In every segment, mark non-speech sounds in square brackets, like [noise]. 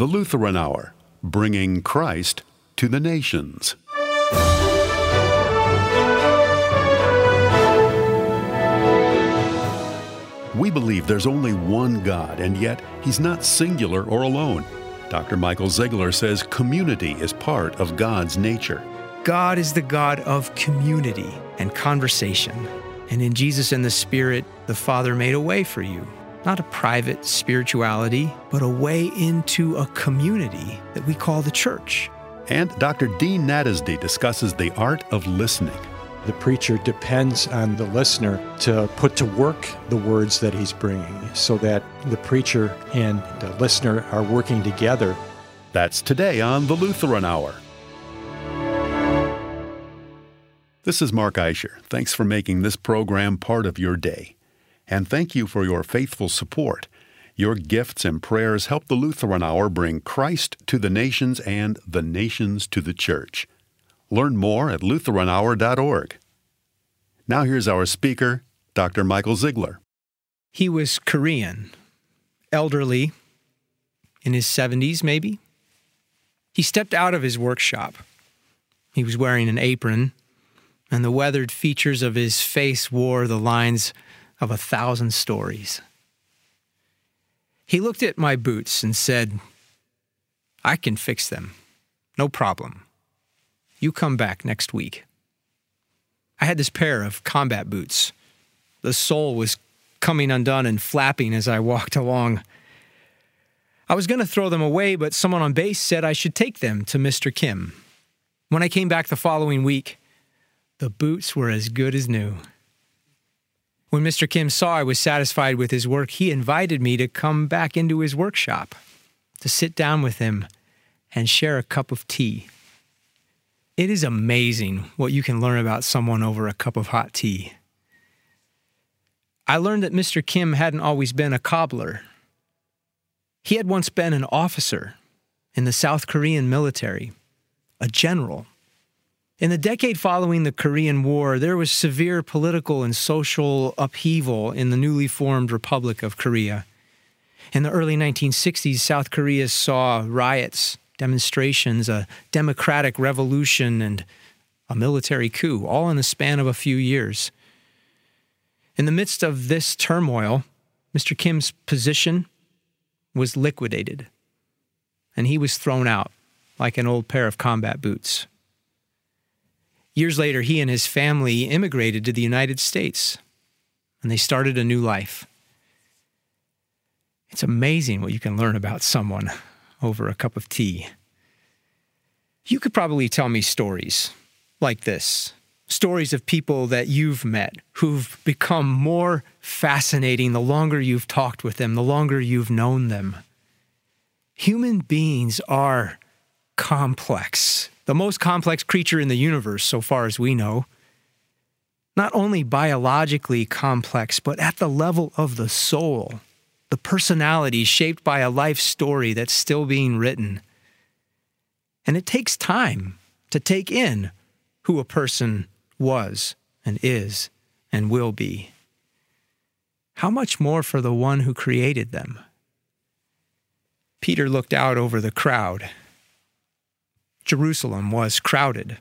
The Lutheran Hour, bringing Christ to the nations. We believe there's only one God, and yet He's not singular or alone. Dr. Michael Zeigler says community is part of God's nature. God is the God of community and conversation. And in Jesus and the Spirit, the Father made a way for you. Not a private spirituality, but a way into a community that we call the church. And Dr. Dean Nadasdy discusses the art of listening. The preacher depends on the listener to put to work the words that he's bringing so that the preacher and the listener are working together. That's today on the Lutheran Hour. This is Mark Eischer. Thanks for making this program part of your day. And thank you for your faithful support. Your gifts and prayers help the Lutheran Hour bring Christ to the nations and the nations to the church. Learn more at LutheranHour.org. Now here's our speaker, Dr. Michael Zeigler. He was Korean, elderly, in his 70s maybe. He stepped out of his workshop. He was wearing an apron, and the weathered features of his face wore the lines of a thousand stories. He looked at my boots and said, I can fix them. No problem. You come back next week. I had this pair of combat boots. The sole was coming undone and flapping as I walked along. I was going to throw them away, but someone on base said I should take them to Mr. Kim. When I came back the following week, the boots were as good as new. When Mr. Kim saw I was satisfied with his work, he invited me to come back into his workshop, to sit down with him and share a cup of tea. It is amazing what you can learn about someone over a cup of hot tea. I learned that Mr. Kim hadn't always been a cobbler. He had once been an officer in the South Korean military, a general. In the decade following the Korean War, there was severe political and social upheaval in the newly formed Republic of Korea. In the early 1960s, South Korea saw riots demonstrations, a democratic revolution, and a military coup, all in the span of a few years. In the midst of this turmoil, Mr. Kim's position was liquidated, and he was thrown out like an old pair of combat boots. Years later, he and his family immigrated to the United States, and they started a new life. It's amazing what you can learn about someone over a cup of tea. You could probably tell me stories like this stories of people that you've met who've become more fascinating the longer you've talked with them, the longer you've known them. Human beings are complex, the most complex creature in the universe, so far as we know. Not only biologically complex, but at the level of the soul the personality shaped by a life story that's still being written. And it takes time to take in who a person was and is and will be. How much more for the one who created them? Peter looked out over the crowd. Jerusalem was crowded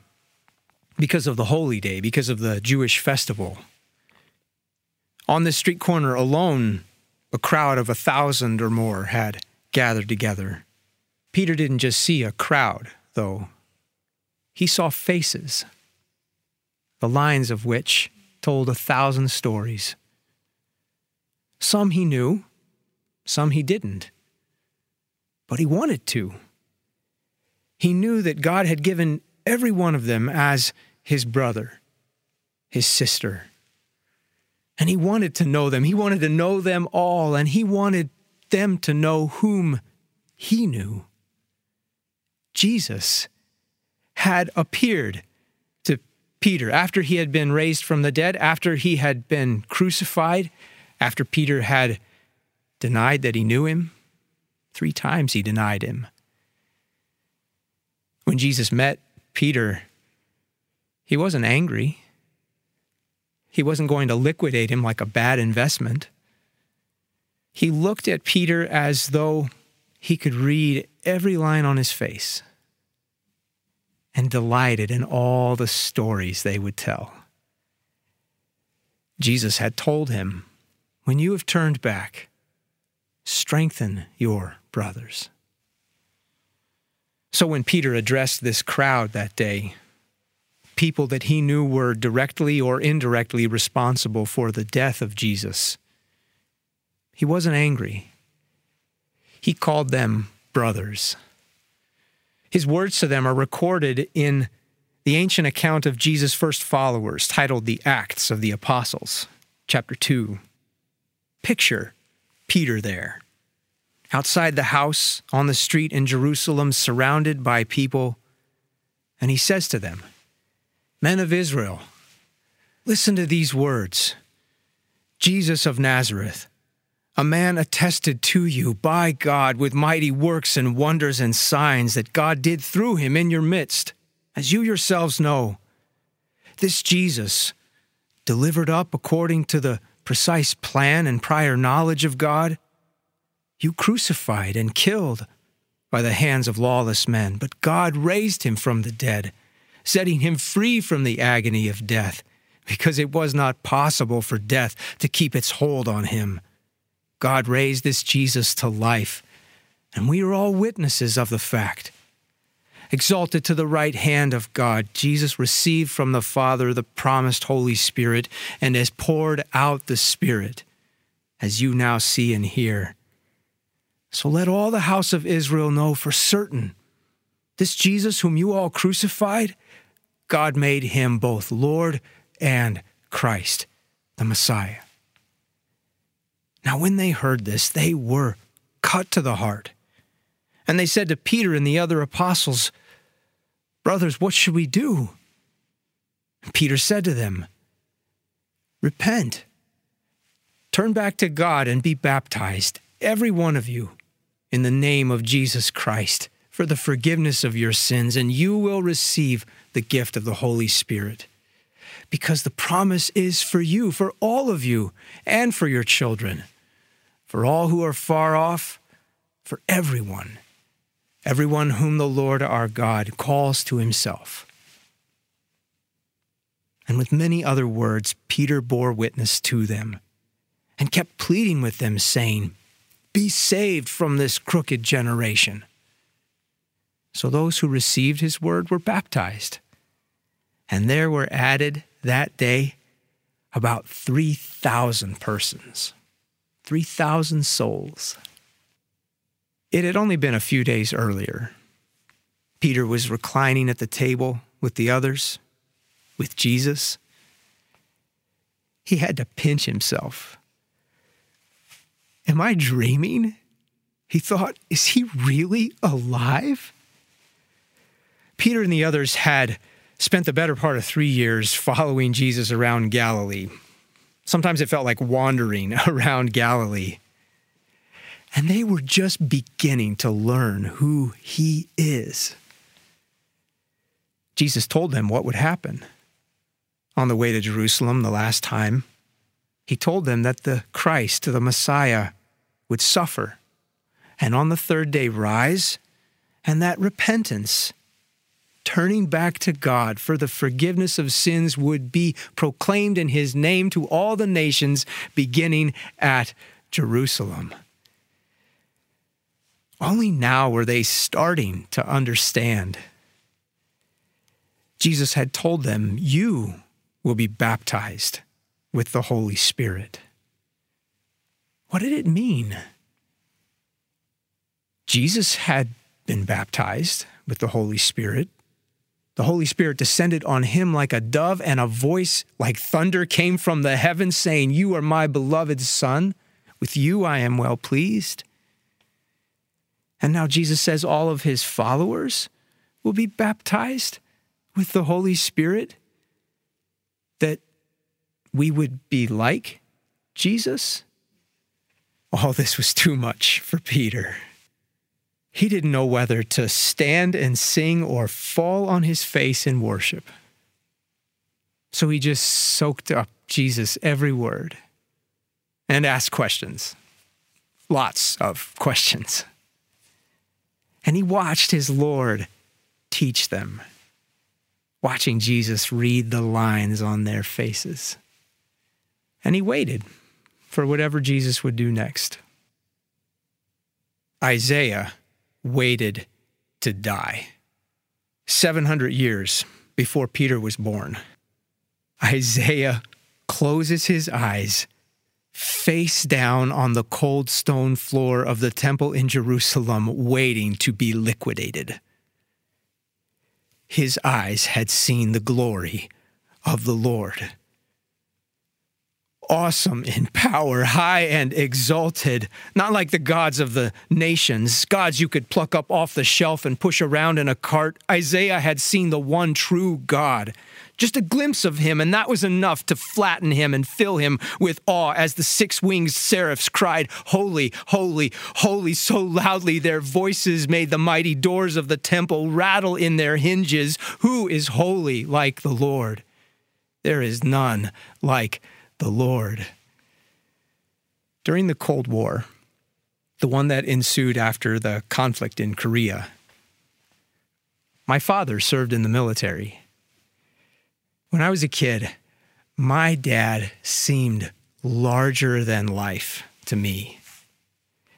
because of the holy day, because of the Jewish festival. On this street corner alone, a crowd of a thousand or more had gathered together. Peter didn't just see a crowd, though. He saw faces, the lines of which told a thousand stories. Some he knew, some he didn't. But he wanted to. He knew that God had given every one of them as his brother, his sister, and he wanted to know them. He wanted to know them all, and he wanted them to know whom he knew. Jesus had appeared to Peter after he had been raised from the dead, after he had been crucified, after Peter had denied that he knew him. Three times he denied him. When Jesus met Peter, he wasn't angry. He wasn't going to liquidate him like a bad investment. He looked at Peter as though he could read every line on his face and delighted in all the stories they would tell. Jesus had told him, When you have turned back, strengthen your brothers. So when Peter addressed this crowd that day, people that he knew were directly or indirectly responsible for the death of Jesus, he wasn't angry. He called them brothers. His words to them are recorded in the ancient account of Jesus' first followers, titled The Acts of the Apostles, chapter 2. Picture Peter there, outside the house, on the street in Jerusalem, surrounded by people, and he says to them, Men of Israel, listen to these words. Jesus of Nazareth a man attested to you by God with mighty works and wonders and signs that God did through him in your midst, as you yourselves know. This Jesus, delivered up according to the precise plan and prior knowledge of God, you crucified and killed by the hands of lawless men, but God raised him from the dead, setting him free from the agony of death, because it was not possible for death to keep its hold on him. God raised this Jesus to life, and we are all witnesses of the fact. Exalted to the right hand of God, Jesus received from the Father the promised Holy Spirit and has poured out the Spirit, as you now see and hear. So let all the house of Israel know for certain this Jesus, whom you all crucified, God made him both Lord and Christ, the Messiah. Now, when they heard this, they were cut to the heart. And they said to Peter and the other apostles, Brothers, what should we do? Peter said to them, Repent, turn back to God, and be baptized, every one of you, in the name of Jesus Christ, for the forgiveness of your sins, and you will receive the gift of the Holy Spirit. Because the promise is for you, for all of you, and for your children for all who are far off, for everyone, everyone whom the Lord our God calls to himself. And with many other words, Peter bore witness to them and kept pleading with them, saying, Be saved from this crooked generation. So those who received his word were baptized. And there were added that day about 3,000 persons. 3,000 souls. It had only been a few days earlier. Peter was reclining at the table with the others, with Jesus. He had to pinch himself. Am I dreaming? He thought, is he really alive? Peter and the others had spent the better part of three years following Jesus around Galilee, Sometimes it felt like wandering [laughs] around Galilee. And they were just beginning to learn who he is. Jesus told them what would happen. On the way to Jerusalem the last time, he told them that the Christ, the Messiah, would suffer and on the third day rise, and that repentance turning back to God for the forgiveness of sins would be proclaimed in his name to all the nations, beginning at Jerusalem. Only now were they starting to understand. Jesus had told them, You will be baptized with the Holy Spirit. What did it mean? Jesus had been baptized with the Holy Spirit the Holy Spirit descended on him like a dove, and a voice like thunder came from the heavens saying, You are my beloved Son. With you I am well pleased. And now Jesus says all of his followers will be baptized with the Holy Spirit, that we would be like Jesus. All this was too much for Peter. He didn't know whether to stand and sing or fall on his face in worship. So he just soaked up Jesus' every word and asked questions. Lots of questions. And he watched his Lord teach them, watching Jesus read the lines on their faces. And he waited for whatever Jesus would do next. Isaiah waited to die 700 years before Peter was born. Isaiah closes his eyes face down on the cold stone floor of the temple in Jerusalem, waiting to be liquidated. His eyes had seen the glory of the Lord awesome in power, high and exalted, not like the gods of the nations, gods you could pluck up off the shelf and push around in a cart. Isaiah had seen the one true God. Just a glimpse of him, and that was enough to flatten him and fill him with awe as the six winged seraphs cried, Holy, holy, holy, so loudly their voices made the mighty doors of the temple rattle in their hinges. Who is holy like the Lord? There is none like the Lord. During the Cold War, the one that ensued after the conflict in Korea, my father served in the military. When I was a kid, my dad seemed larger than life to me.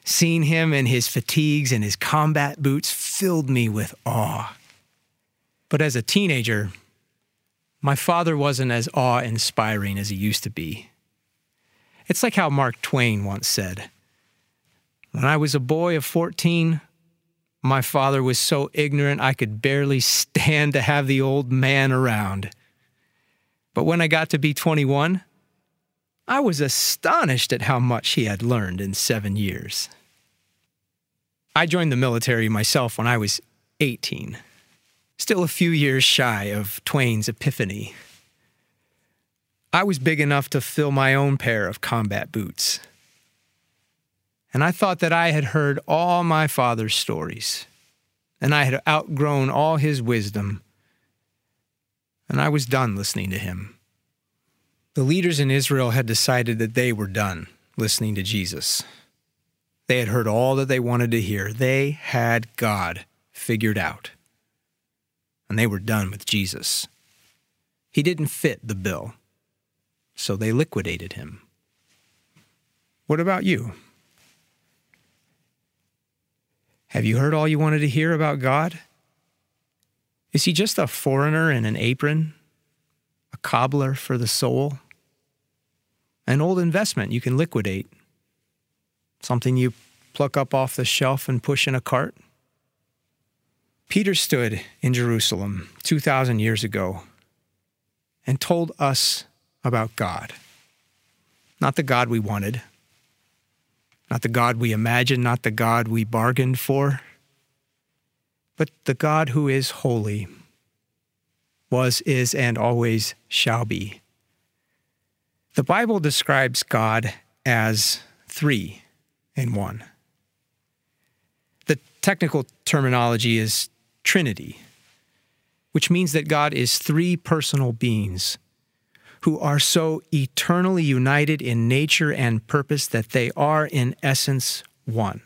Seeing him in his fatigues and his combat boots filled me with awe. But as a teenager, my father wasn't as awe inspiring as he used to be. It's like how Mark Twain once said When I was a boy of 14, my father was so ignorant I could barely stand to have the old man around. But when I got to be 21, I was astonished at how much he had learned in seven years. I joined the military myself when I was 18 still a few years shy of Twain's epiphany. I was big enough to fill my own pair of combat boots. And I thought that I had heard all my father's stories, and I had outgrown all his wisdom, and I was done listening to him. The leaders in Israel had decided that they were done listening to Jesus. They had heard all that they wanted to hear. They had God figured out and they were done with Jesus. He didn't fit the bill, so they liquidated him. What about you? Have you heard all you wanted to hear about God? Is he just a foreigner in an apron? A cobbler for the soul? An old investment you can liquidate? Something you pluck up off the shelf and push in a cart? Peter stood in Jerusalem 2,000 years ago and told us about God. Not the God we wanted, not the God we imagined, not the God we bargained for, but the God who is holy, was, is, and always shall be. The Bible describes God as three in one. The technical terminology is Trinity, which means that God is three personal beings who are so eternally united in nature and purpose that they are, in essence, one.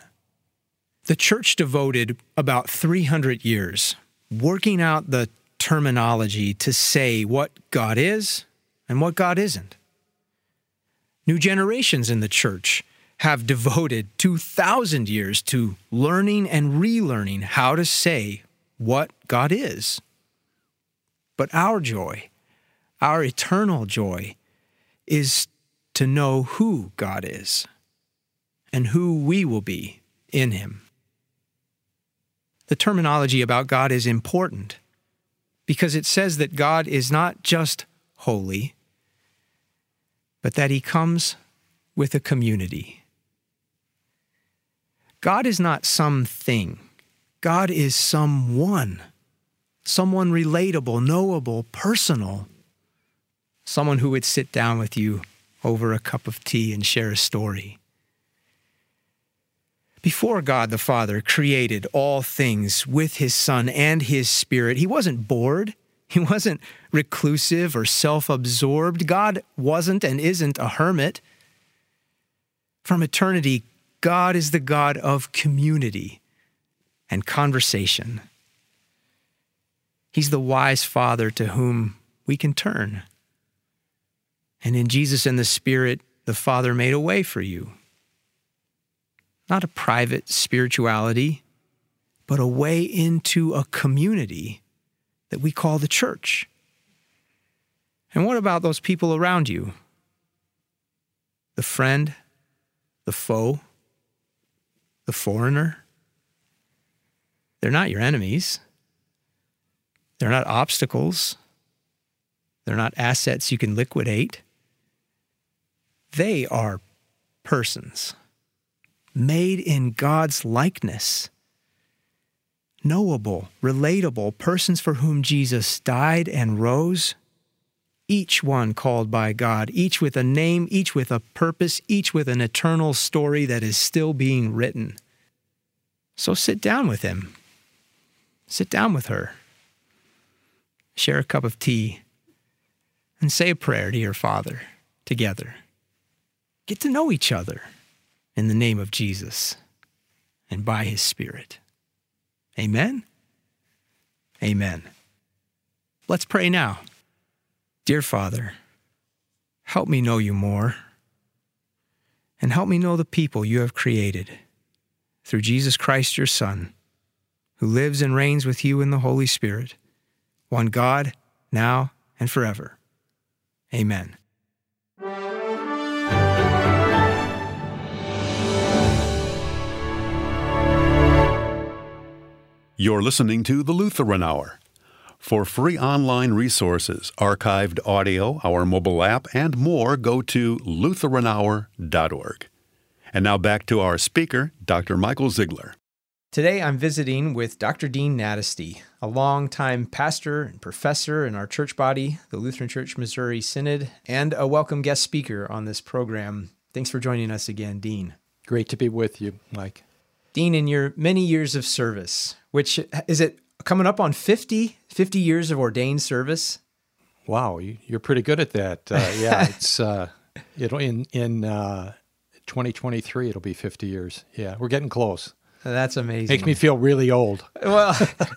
The church devoted about 300 years working out the terminology to say what God is and what God isn't. New generations in the church have devoted 2,000 years to learning and relearning how to say what God is. But our joy, our eternal joy, is to know who God is and who we will be in Him. The terminology about God is important because it says that God is not just holy, but that He comes with a community. God is not something God is someone, someone relatable, knowable, personal, someone who would sit down with you over a cup of tea and share a story. Before God the Father created all things with his Son and his Spirit, he wasn't bored. He wasn't reclusive or self absorbed. God wasn't and isn't a hermit. From eternity, God is the God of community and conversation. He's the wise Father to whom we can turn. And in Jesus and the Spirit, the Father made a way for you. Not a private spirituality, but a way into a community that we call the church. And what about those people around you? The friend, the foe, the foreigner? They're not your enemies. They're not obstacles. They're not assets you can liquidate. They are persons made in God's likeness, knowable, relatable, persons for whom Jesus died and rose, each one called by God, each with a name, each with a purpose, each with an eternal story that is still being written. So sit down with him. Sit down with her. Share a cup of tea and say a prayer to your Father together. Get to know each other in the name of Jesus and by his Spirit. Amen. Amen. Let's pray now. Dear Father, help me know you more and help me know the people you have created through Jesus Christ, your Son, who lives and reigns with you in the Holy Spirit, one God, now and forever. Amen. You're listening to the Lutheran Hour. For free online resources, archived audio, our mobile app, and more, go to LutheranHour.org. And now back to our speaker, Dr. Michael Zeigler. Today I'm visiting with Dr. Dean Nadasdy, a longtime pastor and professor in our church body, the Lutheran Church Missouri Synod, and a welcome guest speaker on this program. Thanks for joining us again, Dean. Great to be with you, Mike. Dean, in your many years of service, which is it coming up on 50, 50 years of ordained service? Wow, you're pretty good at that. Uh, yeah, [laughs] it's uh, it'll in in uh, 2023 it'll be 50 years. Yeah, we're getting close. That's amazing. Makes me feel really old. Well,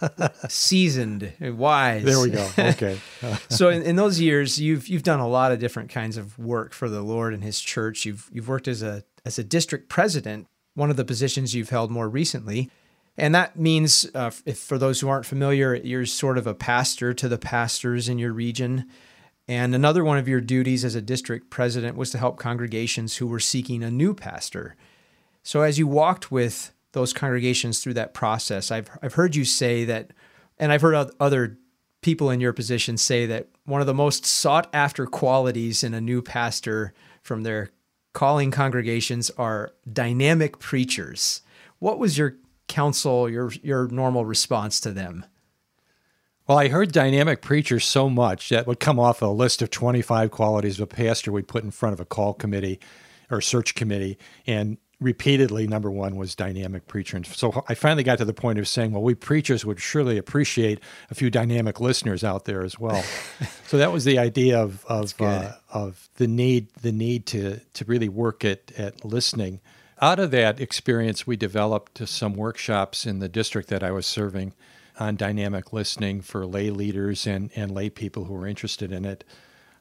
[laughs] seasoned, and wise. There we go. Okay. [laughs] so in, in, those years, you've you've done a lot of different kinds of work for the Lord and His church. You've you've worked as a as a district president, one of the positions you've held more recently. And that means, uh, if for those who aren't familiar, you're sort of a pastor to the pastors in your region. And another one of your duties as a district president was to help congregations who were seeking a new pastor. So as you walked with those congregations through that process, I've I've heard you say that, and I've heard other people in your position say that one of the most sought after qualities in a new pastor from their calling congregations are dynamic preachers. What was your counsel, your your normal response to them? Well, I heard dynamic preachers so much that would come off a list of 25 qualities of a pastor we'd put in front of a call committee or search committee. And repeatedly, number one was dynamic preacher. And so I finally got to the point of saying, well, we preachers would surely appreciate a few dynamic listeners out there as well. [laughs] so that was the idea of of, uh, of the need the need to to really work at at listening out of that experience, we developed some workshops in the district that I was serving on dynamic listening for lay leaders and, and lay people who were interested in it.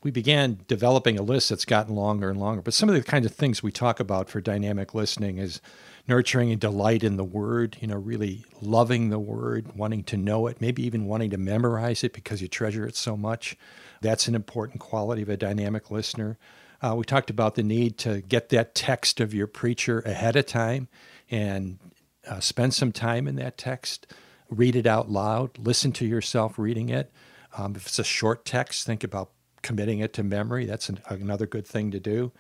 We began developing a list that's gotten longer and longer. But some of the kinds of things we talk about for dynamic listening is nurturing a delight in the word, you know, really loving the word, wanting to know it, maybe even wanting to memorize it because you treasure it so much. That's an important quality of a dynamic listener. Uh, we talked about the need to get that text of your preacher ahead of time and uh, spend some time in that text. Read it out loud. Listen to yourself reading it. Um, if it's a short text, think about committing it to memory. That's an, another good thing to do.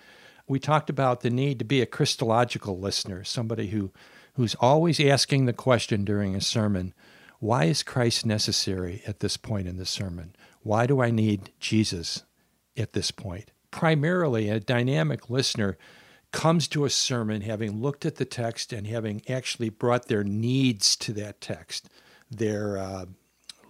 We talked about the need to be a Christological listener, somebody who, who's always asking the question during a sermon why is Christ necessary at this point in the sermon? Why do I need Jesus at this point? primarily a dynamic listener comes to a sermon having looked at the text and having actually brought their needs to that text. Their uh,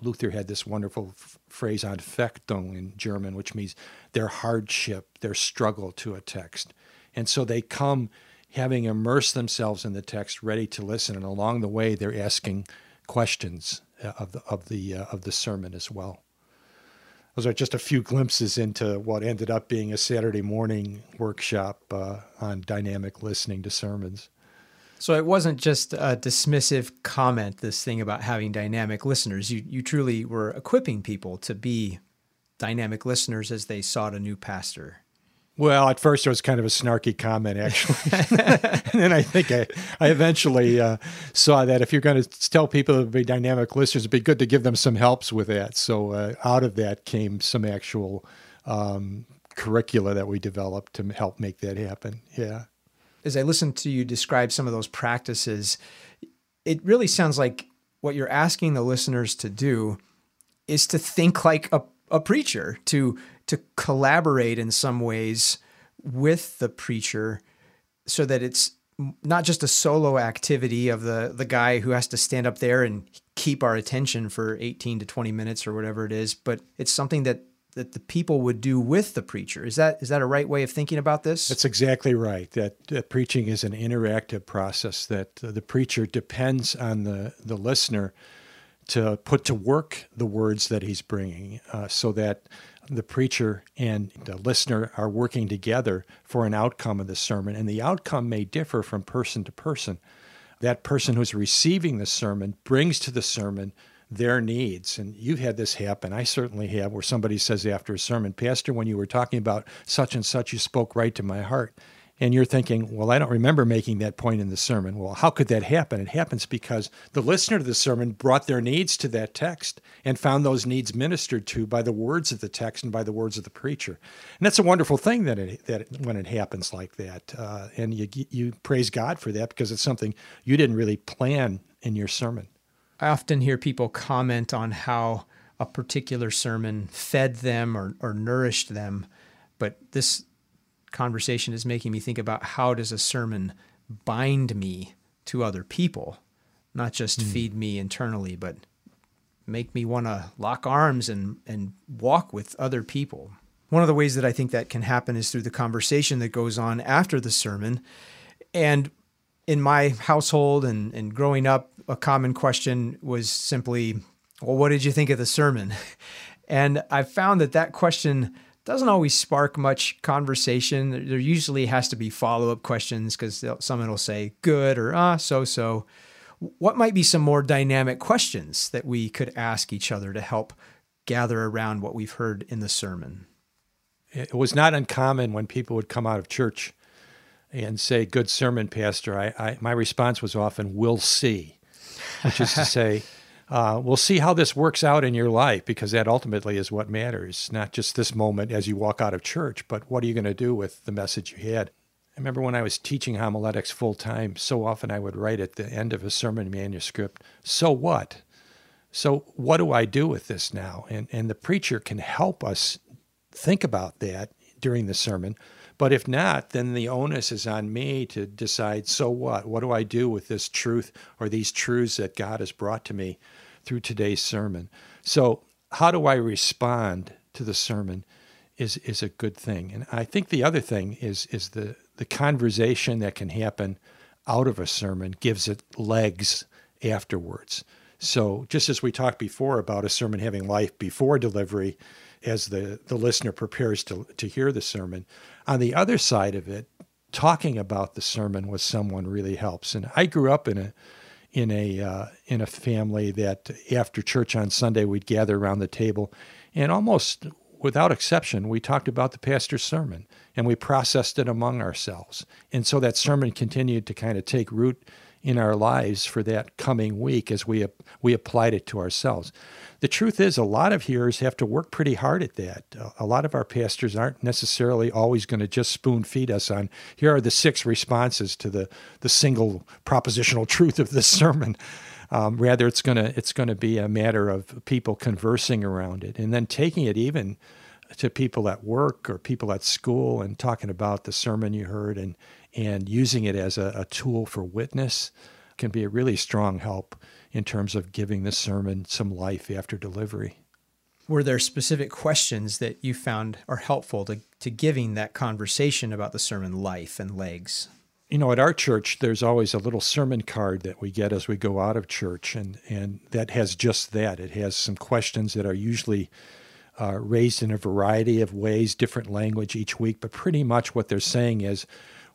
Luther had this wonderful f- phrase Anfechtung in German, which means their hardship, their struggle to a text. And so they come having immersed themselves in the text, ready to listen, and along the way they're asking questions uh, of the of the uh, of the sermon as well. Those are just a few glimpses into what ended up being a Saturday morning workshop uh, on dynamic listening to sermons. So it wasn't just a dismissive comment, this thing about having dynamic listeners. You, you truly were equipping people to be dynamic listeners as they sought a new pastor. Well, at first it was kind of a snarky comment, actually. [laughs] and then I think I, I eventually uh, saw that if you're going to tell people to be dynamic listeners, it'd be good to give them some helps with that. So uh, out of that came some actual um, curricula that we developed to help make that happen. Yeah. As I listened to you describe some of those practices, it really sounds like what you're asking the listeners to do is to think like a, a preacher, to to collaborate in some ways with the preacher so that it's not just a solo activity of the the guy who has to stand up there and keep our attention for 18 to 20 minutes or whatever it is but it's something that that the people would do with the preacher is that is that a right way of thinking about this that's exactly right that, preaching is an interactive process that uh, the preacher depends on the the listener to put to work the words that he's bringing uh, so that the preacher and the listener are working together for an outcome of the sermon, and the outcome may differ from person to person. That person who's receiving the sermon brings to the sermon their needs. And you've had this happen. I certainly have, where somebody says after a sermon, Pastor, when you were talking about such and such, you spoke right to my heart and you're thinking, well, I don't remember making that point in the sermon. Well, how could that happen? It happens because the listener to the sermon brought their needs to that text and found those needs ministered to by the words of the text and by the words of the preacher. And that's a wonderful thing that it, that when it happens like that, uh, and you you praise God for that because it's something you didn't really plan in your sermon. I often hear people comment on how a particular sermon fed them or, or nourished them, but this conversation is making me think about how does a sermon bind me to other people, not just mm. feed me internally, but make me want to lock arms and, and walk with other people. One of the ways that I think that can happen is through the conversation that goes on after the sermon. And in my household and, and growing up, a common question was simply, Well, what did you think of the sermon? [laughs] And I found that that question doesn't always spark much conversation. There usually has to be follow up questions because someone will say good or ah, so so. What might be some more dynamic questions that we could ask each other to help gather around what we've heard in the sermon? It was not uncommon when people would come out of church and say, Good sermon, Pastor. I, I my response was often, We'll see, which is to [laughs] say, uh, we'll see how this works out in your life because that ultimately is what matters, not just this moment as you walk out of church, but what are you going to do with the message you had? I remember when I was teaching homiletics full time, so often I would write at the end of a sermon manuscript, So what? So, what do I do with this now? And, and the preacher can help us think about that during the sermon. But if not, then the onus is on me to decide so what? What do I do with this truth or these truths that God has brought to me through today's sermon? So, how do I respond to the sermon is, is a good thing. And I think the other thing is, is the, the conversation that can happen out of a sermon gives it legs afterwards. So, just as we talked before about a sermon having life before delivery, as the, the listener prepares to, to hear the sermon, on the other side of it, talking about the sermon with someone really helps. And I grew up in a in a uh, in a family that after church on Sunday we'd gather around the table, and almost without exception we talked about the pastor's sermon and we processed it among ourselves. And so that sermon continued to kind of take root in our lives for that coming week as we we applied it to ourselves the truth is, a lot of hearers have to work pretty hard at that. A lot of our pastors aren't necessarily always going to just spoon feed us on here are the six responses to the, the single propositional [laughs] truth of this sermon. Um, rather, it's to it's to be a matter of people conversing around it and then taking it even to people at work or people at school and talking about the sermon you heard and and using it as a, a tool for witness can be a really strong help in terms of giving the sermon some life after delivery. Were there specific questions that you found are helpful to, to giving that conversation about the sermon life and legs? you know, at our church, there's always a little sermon card that we get as we go out of church, and, and that has just that. It has some questions that are usually uh, raised in a variety of ways, different language each week, but pretty much what they're saying is,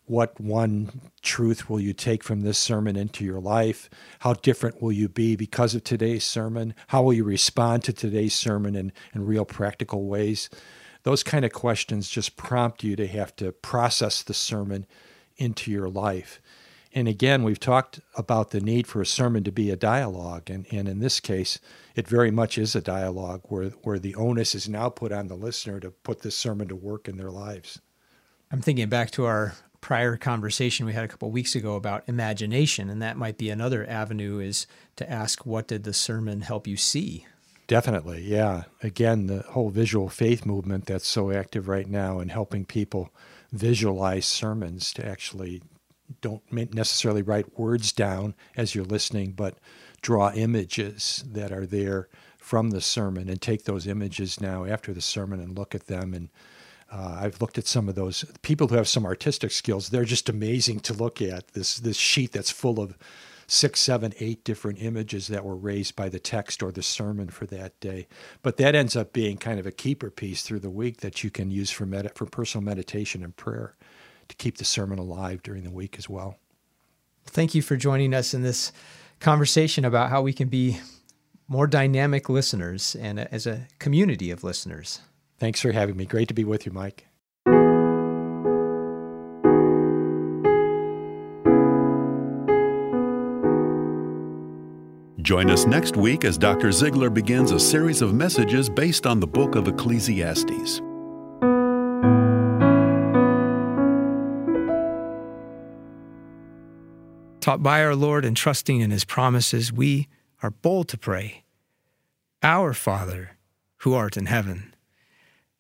what one truth will you take from this sermon into your life? How different will you be because of today's sermon? How will you respond to today's sermon in, in real practical ways? Those kind of questions just prompt you to have to process the sermon into your life. And again, we've talked about the need for a sermon to be a dialogue. And, and in this case, it very much is a dialogue where, where the onus is now put on the listener to put this sermon to work in their lives. I'm thinking back to our prior conversation we had a couple weeks ago about imagination, and that might be another avenue is to ask, what did the sermon help you see? Definitely, yeah. Again, the whole visual faith movement that's so active right now and helping people visualize sermons to actually don't necessarily write words down as you're listening, but draw images that are there from the sermon and take those images now after the sermon and look at them. And uh, I've looked at some of those people who have some artistic skills. They're just amazing to look at. This this sheet that's full of six, seven, eight different images that were raised by the text or the sermon for that day. But that ends up being kind of a keeper piece through the week that you can use for med- for personal meditation and prayer to keep the sermon alive during the week as well. Thank you for joining us in this conversation about how we can be more dynamic listeners and as a community of listeners. Thanks for having me. Great to be with you, Mike. Join us next week as Dr. Zeigler begins a series of messages based on the book of Ecclesiastes. Taught by our Lord and trusting in his promises, we are bold to pray Our Father, who art in heaven,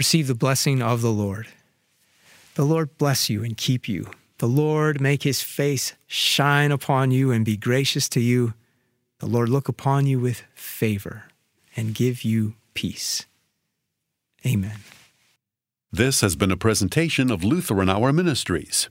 Receive the blessing of the Lord. The Lord bless you and keep you. The Lord make his face shine upon you and be gracious to you. The Lord look upon you with favor and give you peace. Amen. This has been a presentation of Lutheran Hour Ministries.